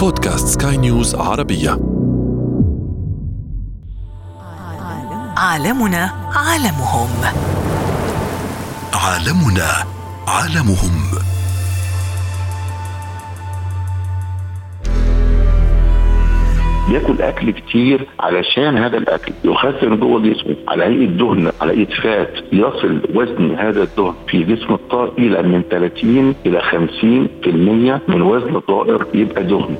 بودكاست سكاي نيوز عربية. عالمنا عالمهم. عالمنا عالمهم. بياكل أكل كتير علشان هذا الأكل. يخزن جوه جسمه على هيئة دهن على هيئة فات يصل وزن هذا الدهن في جسم الطائر إلى من 30 إلى 50% من وزن الطائر يبقى دهن.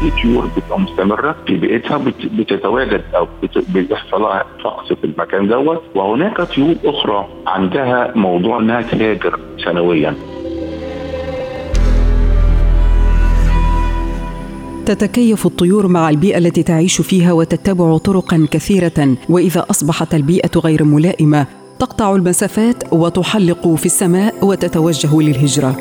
في طيور بتبقى مستمرة في بيئتها بت- بتتواجد أو بيحصل لها فقس في المكان دوت. وهناك طيور أخرى عندها موضوع إنها تهاجر سنويا. تتكيف الطيور مع البيئة التي تعيش فيها وتتبع طرقا كثيرة وإذا أصبحت البيئة غير ملائمة تقطع المسافات وتحلق في السماء وتتوجه للهجرة.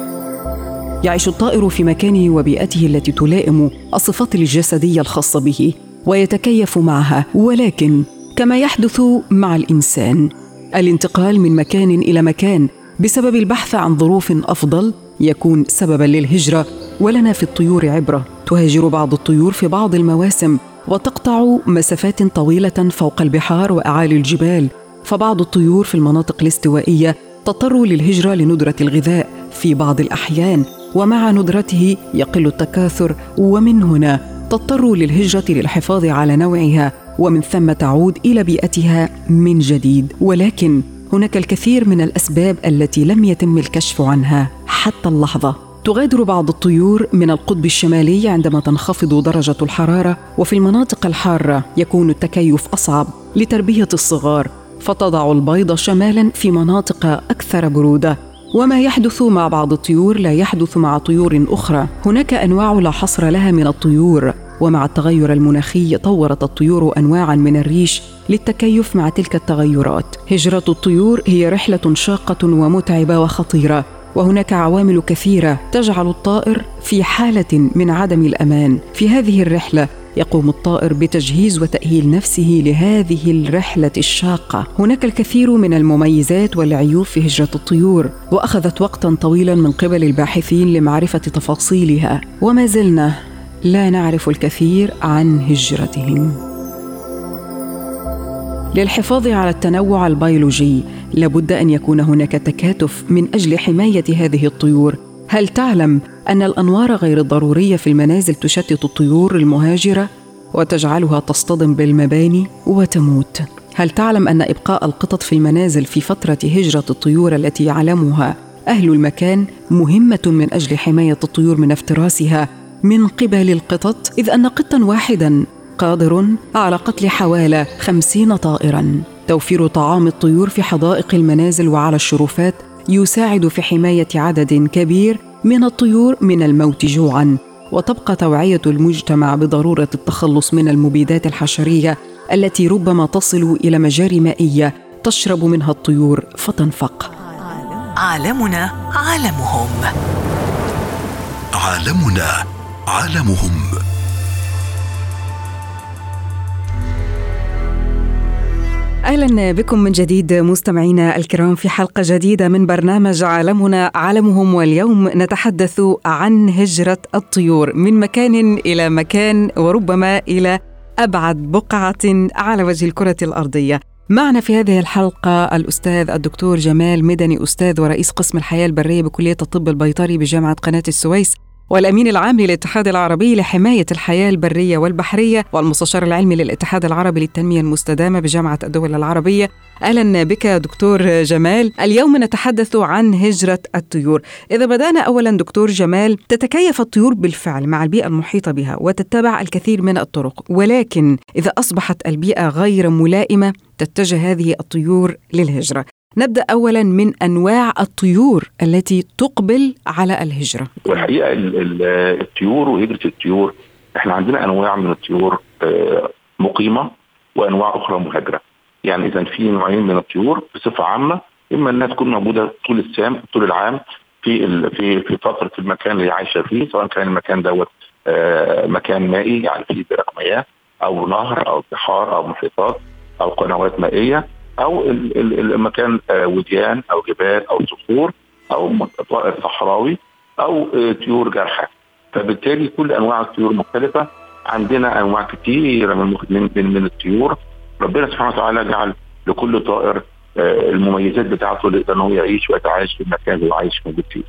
يعيش الطائر في مكانه وبيئته التي تلائم الصفات الجسدية الخاصة به ويتكيف معها ولكن كما يحدث مع الإنسان الانتقال من مكان إلى مكان بسبب البحث عن ظروف أفضل يكون سببا للهجرة ولنا في الطيور عبرة. تهاجر بعض الطيور في بعض المواسم وتقطع مسافات طويلة فوق البحار وأعالي الجبال. فبعض الطيور في المناطق الاستوائية تضطر للهجرة لندرة الغذاء في بعض الأحيان ومع ندرته يقل التكاثر. ومن هنا تضطر للهجرة للحفاظ على نوعها ومن ثم تعود إلى بيئتها من جديد. ولكن هناك الكثير من الأسباب التي لم يتم الكشف عنها حتى اللحظة. تغادر بعض الطيور من القطب الشمالي عندما تنخفض درجة الحرارة وفي المناطق الحارة يكون التكيف أصعب لتربية الصغار فتضع البيض شمالا في مناطق أكثر برودة. وما يحدث مع بعض الطيور لا يحدث مع طيور أخرى. هناك أنواع لا حصر لها من الطيور ومع التغير المناخي طورت الطيور انواعا من الريش للتكيف مع تلك التغيرات. هجرة الطيور هي رحلة شاقة ومتعبة وخطيرة. وهناك عوامل كثيرة تجعل الطائر في حالة من عدم الأمان في هذه الرحلة يقوم الطائر بتجهيز وتأهيل نفسه لهذه الرحلة الشاقة. هناك الكثير من المميزات والعيوب في هجرة الطيور، وأخذت وقتا طويلا من قبل الباحثين لمعرفة تفاصيلها، وما زلنا لا نعرف الكثير عن هجرتهم. للحفاظ على التنوع البيولوجي لابد أن يكون هناك تكاتف من أجل حماية هذه الطيور. هل تعلم أن الأنوار غير الضرورية في المنازل تشتت الطيور المهاجرة؟ وتجعلها تصطدم بالمباني وتموت. هل تعلم أن إبقاء القطط في المنازل في فترة هجرة الطيور التي يعلمها أهل المكان مهمة من أجل حماية الطيور من افتراسها من قبل القطط؟ إذ أن قطا واحدا قادر على قتل حوالي خمسين طائرا. توفير طعام الطيور في حدائق المنازل وعلى الشرفات يساعد في حماية عدد كبير من الطيور من الموت جوعا. وتبقى توعية المجتمع بضرورة التخلص من المبيدات الحشرية التي ربما تصل إلى مجاري مائية تشرب منها الطيور فتنفق. عالمنا عالمهم. عالمنا عالمهم. أهلا بكم من جديد مستمعينا الكرام في حلقة جديدة من برنامج عالمنا عالمهم واليوم نتحدث عن هجرة الطيور من مكان إلى مكان وربما إلى أبعد بقعة على وجه الكرة الأرضية. معنا في هذه الحلقة الأستاذ الدكتور جمال مدني أستاذ ورئيس قسم الحياة البرية بكلية الطب البيطري بجامعة قناة السويس والأمين العام للاتحاد العربي لحماية الحياة البرية والبحرية والمستشار العلمي للاتحاد العربي للتنمية المستدامة بجامعة الدول العربية. أهلا بك دكتور جمال. اليوم نتحدث عن هجرة الطيور. إذا بدأنا اولا دكتور جمال تتكيف الطيور بالفعل مع البيئة المحيطة بها وتتبع الكثير من الطرق، ولكن إذا أصبحت البيئة غير ملائمة تتجه هذه الطيور للهجرة. نبدأ اولا من أنواع الطيور التي تقبل على الهجرة. والحقيقة ال- ال- الطيور وهجرة الطيور إحنا عندنا أنواع من الطيور آه، مقيمة وأنواع أخرى مهاجرة. يعني إذا في نوعين من الطيور بصفة عامة إما إنها تكون موجودة طول السام طول العام في في في فترة المكان اللي عايشة فيه سواء كان المكان دوت آه، مكان مائي يعني فيه برق مياه أو نهر أو بحار أو محيطات أو قنوات مائية أو ال- ال- المكان آه، وديان أو جبال أو صخور أو طائر صحراوي أو آه، طيور جارحة. فبالتالي كل أنواع الطيور مختلفة. عندنا أنواع كثيره من من من, الطيور. ربنا سبحانه وتعالى جعل لكل طائر آه، المميزات بتاعته اللي يقدر إن هو يعيش ويتعايش في المكان اللي هو عايش موجود فيه.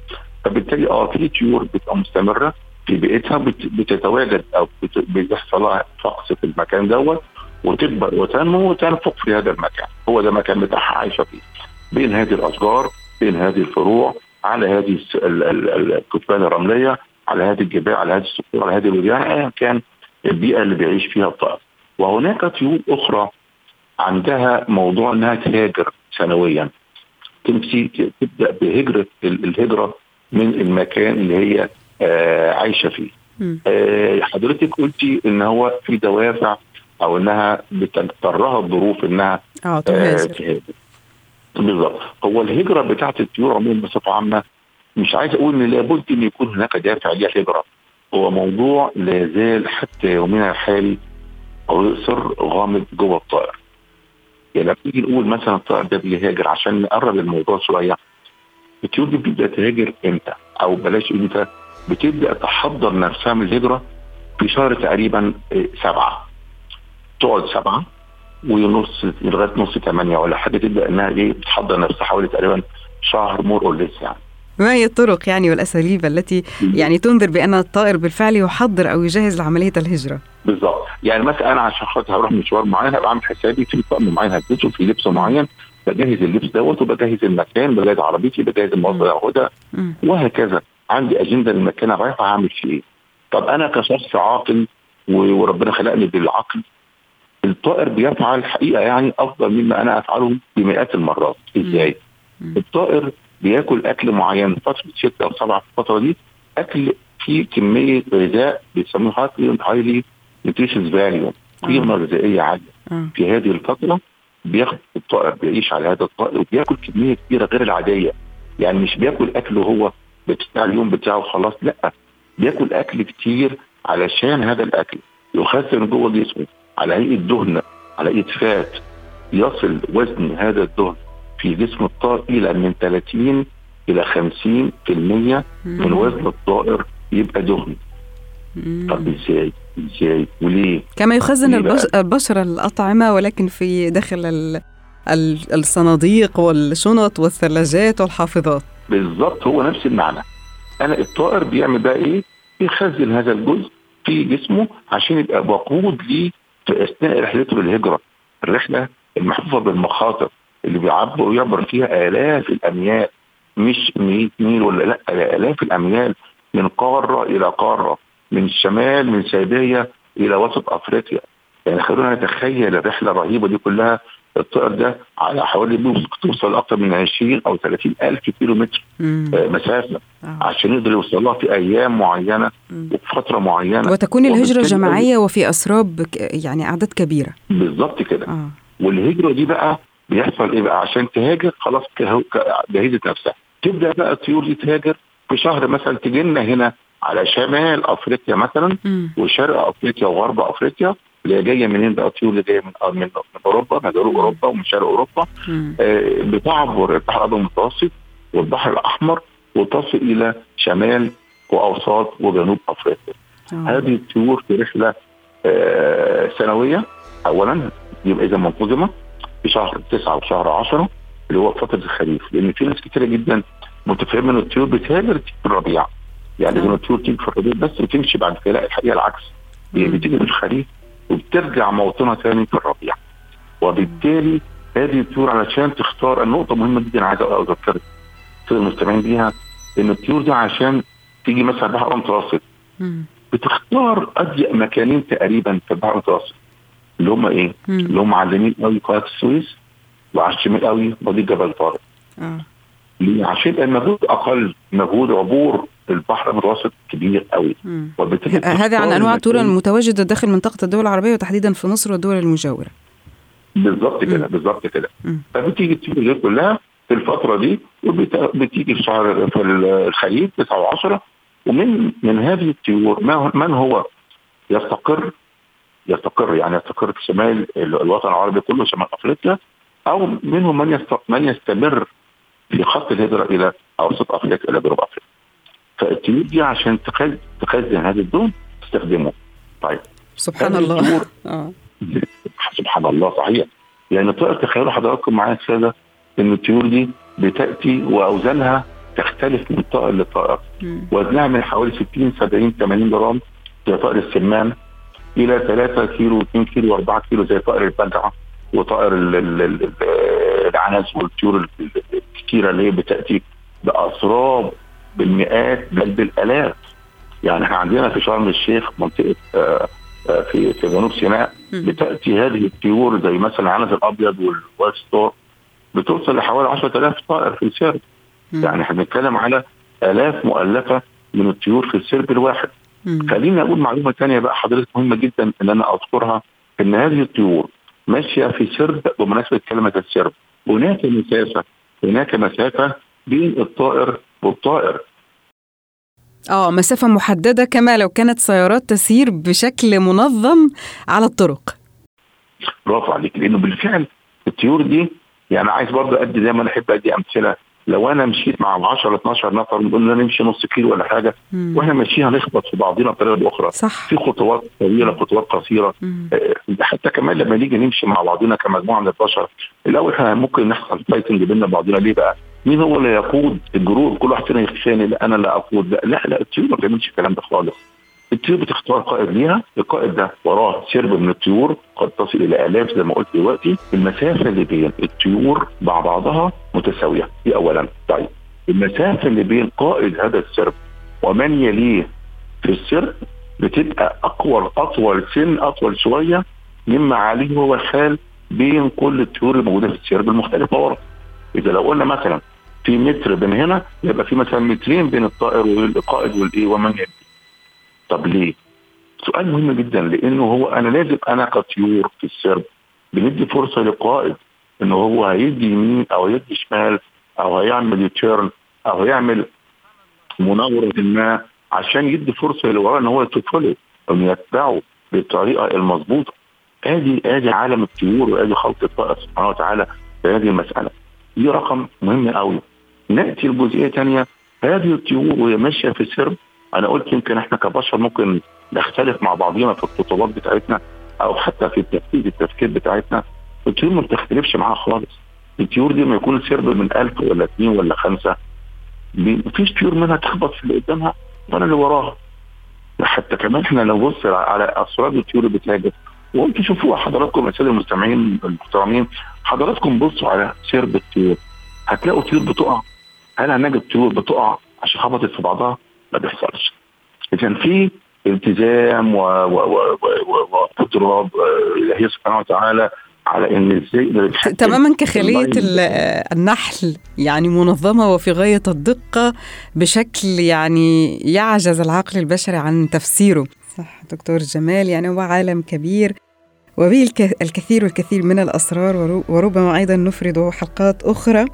فبالتالي آه في طيور بتبقى مستمرة في بيئتها بت- بتتواجد أو بيحصل لها فقس في المكان دوت. وتكبر وتنمو وتنفق في هذا المكان. هو ده المكان بتاعها عايشة فيه. بين هذه الأشجار بين هذه الفروع على هذه الكتبان الرملية على هذه الجبال على هذه الصخور على هذه الوديان ايا كان البيئة اللي بيعيش فيها الطائر. وهناك طيور أخرى عندها موضوع إنها تهاجر سنويا. تمشي تبدأ بهجرة ال- الهجرة من المكان اللي هي آه عايشة فيه. آه حضرتك قلتي إن هو في دوافع أو إنها بتضطرها الظروف إنها آه آه، تهاجر. تهاجر. بالظبط هو الهجرة بتاعت الطيور عموما بصفة عامة مش عايز أقول إن لابد إن يكون هناك دافع للهجرة. هو موضوع لا زال حتى يومنا الحالي أو سر غامض جوه الطائر. يعني لما نيجي نقول مثلا الطائر ده بيهاجر عشان نقرب الموضوع شوية الطيور دي بتبدأ تهاجر إمتى؟ أو بلاش إمتى؟ بتبدأ تحضر نفسها من الهجرة في شهر تقريبا آه، سبعة. تقعد سبعة ونص لغاية نص ثمانيه ولا حاجة تبدا انها إيه بتحضر نفسها حوالي تقريبا شهر more or less يعني. ما هي الطرق يعني والأساليب التي يعني تنذر بأن الطائر بالفعل يحضر أو يجهز لعملية الهجرة. بالظبط. يعني مثلا أنا عشان خاطر هروح مشوار معين هبقى عامل حسابي في طقم معين هلبسه في لبس معين بجهز اللبس دوت وبجهز المكان بجهز عربيتي بجهز المواصله اللي هاخدها. وهكذا. عندي أجندة للمكان أنا رايح هعمل فيه إيه؟ طب أنا كشخص عاقل وربنا خلقني بالعقل الطائر بيفعل الحقيقة يعني أفضل مما أنا أفعله بمئات المرات. إزاي؟ الطائر بياكل أكل معين فترة ستة أو سبعة في الفترة دي أكل فيه كمية غذاء بيسموها highly nutritious value قيمة غذائية عالية. آه. في هذه الفترة بياخد الطائر بيعيش على هذا الطائر وبياكل كمية كبيرة غير العادية. يعني مش بياكل اكل هو بتاع اليوم بتاعه خلاص لأ. بياكل أكل كتير علشان هذا الأكل. يخزن جوه جسمه. على هيئة دهن على هيئة فات يصل وزن هذا الدهن في جسم الطائر إلى من 30 إلى 50% من وزن الطائر يبقى دهن. طب. إزاي؟ إزاي؟ وليه؟ كما يخزن ليه بقى؟ البش... البشر الأطعمة ولكن في داخل ال... ال- الصناديق والشنط والثلاجات والحافظات. بالظبط هو نفس المعنى. أنا الطائر بيعمل بقى إيه؟ بيخزن هذا الجزء في جسمه عشان يبقى وقود أثناء رحلته للهجرة الرحلة المحفوفة بالمخاطر اللي بيعبر ويعبر فيها آلاف الأميال مش 100 ميل ولا لأ آلاف الأميال من قارة إلى قارة من الشمال من سيبيريا إلى وسط أفريقيا. يعني خلونا نتخيل الرحلة الرهيبة دي كلها الطائر ده على حوالي توصل أكثر من 20 أو 30 ألف كيلو متر. آه، مسافة آه. عشان يقدر يوصل لها في أيام معينة مم. وفي فترة معينة وتكون الهجرة وبالتالي- جماعية وفي أسراب ك- يعني أعداد كبيرة بالظبط كده آه. والهجرة دي بقى بيحصل إيه بقى عشان تهاجر خلاص جهزت نفسها تبدأ بقى الطيور دي تهاجر في شهر مثلا تجي لنا هنا على شمال أفريقيا مثلا مم. وشرق أفريقيا وغرب أفريقيا اللي هي جاية منين بقى الطيور اللي جاية من من من أوروبا من جنوب أوروبا ومن شرق أوروبا. آه، بتعبر البحر الأبيض المتوسط والبحر الأحمر وتصل إلى شمال وأوساط وجنوب أفريقيا. آه. هذه الطيور في رحلة آه، سنوية اولا يبقى إذا منتظمه في شهر تسعة وشهر 10 اللي هو فترة الخريف لأن في ناس كتيرة جدا متفهمة إن الطيور بتهاجر في الربيع يعني آه. ان الطيور تيجي في الربيع بس وتمشي بعد كده لا الحقيقة العكس هي. بتيجي في الخريف وبترجع موطنها ثاني في الربيع وبالتالي هذه الطيور علشان تختار النقطة مهمة جدا عايز أذكر كل المستمعين بيها إن الطيور دي عشان تيجي مثلا البحر المتوسط مم. بتختار أضيق مكانين تقريبا في البحر المتوسط اللي هم إيه؟ مم. اللي هم على اليمين قوي قناة السويس وعلى الشمال قوي مضيق جبل طارق آه. ليه؟ عشان يبقى المجهود أقل مجهود عبور. البحر المتوسط كبير قوي. هذا عن أنواع الطيور المتواجدة داخل منطقة الدول العربية وتحديدا في مصر والدول المجاورة. بالظبط كده. بالظبط كده. فبتيجي الطيور دي كلها في الفترة دي وبتيجي في شهر في الخريف 9 و10 ومن من هذه الطيور من هو يستقر؟ يستقر يعني يستقر في شمال ال- الوطن العربي كله شمال أفريقيا. أو منهم من من يستمر في خط الهجرة إلى أوسط أفريقيا إلى جنوب أفريقيا. فالطيور دي عشان تخزن هذا الدهن تستخدمه طيب سبحان الله آه. سبحان الله صحيح لأن الطائر تخيلوا حضراتكم معايا الساده إن الطيور دي بتأتي وأوزانها تختلف من طائر لطائر. وزنها من حوالي 60 70 80 جرام زي طائر السمان إلى 3 كيلو 2 كيلو 4 كيلو زي طائر البجعه وطائر ال- ال- ال- ال- العنز والطيور ال- ال- الكتيرة اللي هي بتأتي بأسراب بالمئات بل بالآلاف يعني إحنا عندنا في شرم الشيخ منطقة آه، آه، في في جنوب سيناء. بتأتي هذه الطيور زي مثلا العنز الأبيض وال white stork بتوصل لحوالي 10000 طائر في السرب. يعني إحنا بنتكلم على آلاف مؤلفة من الطيور في السرب الواحد. خليني أقول معلومة ثانية بقى حضرتك مهمة جدا إن أنا أذكرها إن هذه الطيور ماشية في سرب بمناسبة كلمة السرب هناك مسافة هناك مسافة بين الطائر والطائر. آه مسافة محددة كما لو كانت سيارات تسير بشكل منظم على الطرق. برافو عليك لأنه بالفعل الطيور دي يعني عايز برضه ادي دايما أحب أدي أمثلة لو أنا مشيت مع 10 12 نفر نقول لنا نمشي نص كيلو ولا حاجة مم. وإحنا ماشيين هنخبط في بعضنا بطريقة بأخرى. صح. في خطوات طويلة خطوات قصيرة. مم. آه، حتى كمان لما نيجي نمشي مع بعضنا كمجموعة من البشر الأول إحنا ممكن نحصل fighting بيننا بعضنا ليه بقى؟ مين هو اللي يقود ال group؟ كل واحد فينا يخشاني لا أنا اللي أقود. لا لا, لا الطيور ما بتعملش الكلام ده خالص. الطيور بتختار قائد ليها. القائد ده وراه سرب من الطيور قد تصل إلى آلاف زي ما قلت دلوقتي. المسافة اللي بين الطيور مع بعضها متساوية. دي اولا. طيب المسافة اللي بين قائد هذا السرب ومن يليه في السرب بتبقى أقوى أطول سن أطول شوية مما عليه هو الحال بين كل الطيور الموجودة في السرب المختلفه ورا. إذا لو قلنا مثلا في متر بين هنا يبقى في مثلا مترين بين الطائر والقائد والإيه ومن يليه. طب ليه؟ سؤال مهم جدا لأنه هو أنا لازم أنا كطيور في السرب بندي فرصة للقائد ان هو هيدي يمين أو هيدي شمال أو هيعمل يوتيرن أو هيعمل مناورة ما عشان يدي فرصة اللي وراه إن هو يتفلت أو يتبعه بالطريقة المظبوطة. آدي آدي عالم الطيور وآدي خلق الطائر سبحانه وتعالى في هذه المسألة. دي رقم مهم قوي نأتي لجزئية ثانية هذه الطيور وهي ماشية في السرب أنا قلت يمكن إحنا كبشر ممكن نختلف مع بعضنا في الخطوات بتاعتنا أو حتى في التفكير التفكير بتاعتنا. الطيور ما بتختلفش معاها خالص. الطيور دي ما يكون سرب من ألف ولا اثنين ولا خمسة مفيش طيور منها تخبط في اللي قدامها ولا اللي وراها. حتى كمان إحنا لو بص على أسرار الطيور اللي بتهاجم وأنتم شوفوها حضراتكم الساده المستمعين المحترمين حضراتكم بصوا على سرب الطيور. هتلاقوا طيور بتقع. هل هنجد طيور بتقع عشان خبطت في بعضها؟ ما بيحصلش. اذا في التزام وقدره الهي سبحانه وتعالى على إن إزاي تماما كخلية النحل يعني منظمة وفي غاية الدقة بشكل يعني يعجز العقل البشري عن تفسيره صح دكتور جمال يعني هو عالم كبير وبه الكثير والكثير من الأسرار وربما أيضا نفرد حلقات أخرى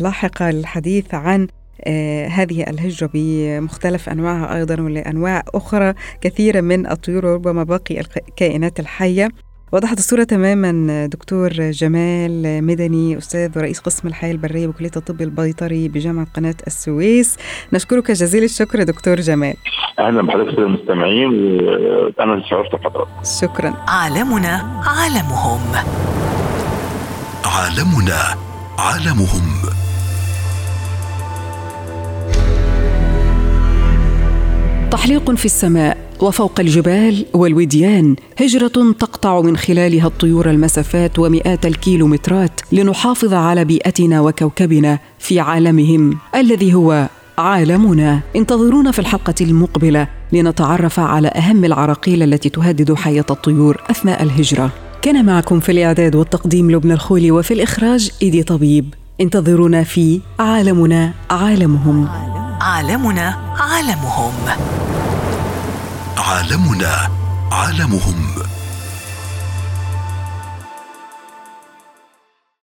لاحقة للحديث عن آه هذه الهجرة بمختلف أنواعها أيضا ولأنواع أخرى كثيرة من الطيور وربما باقي الكائنات الحية. وضحت الصورة تماما دكتور جمال مدني أستاذ ورئيس قسم الحياة البرية بكلية الطب البيطري بجامعة قناة السويس. نشكرك جزيل الشكر دكتور جمال. أهلا بحضرتك المستمعين وأنا شرفت بحضرتك شكرا. عالمنا عالمهم. عالمنا عالمهم. تحليق في السماء وفوق الجبال والوديان هجرة تقطع من خلالها الطيور المسافات ومئات الكيلومترات لنحافظ على بيئتنا وكوكبنا في عالمهم الذي هو عالمنا. انتظرونا في الحلقة المقبلة لنتعرف على أهم العراقيل التي تهدد حياة الطيور أثناء الهجرة. كان معكم في الإعداد والتقديم لبنى الخولي وفي الإخراج إيدي طبيب. انتظرونا في عالمنا عالمهم. عالمنا عالمهم. عالمنا عالمهم.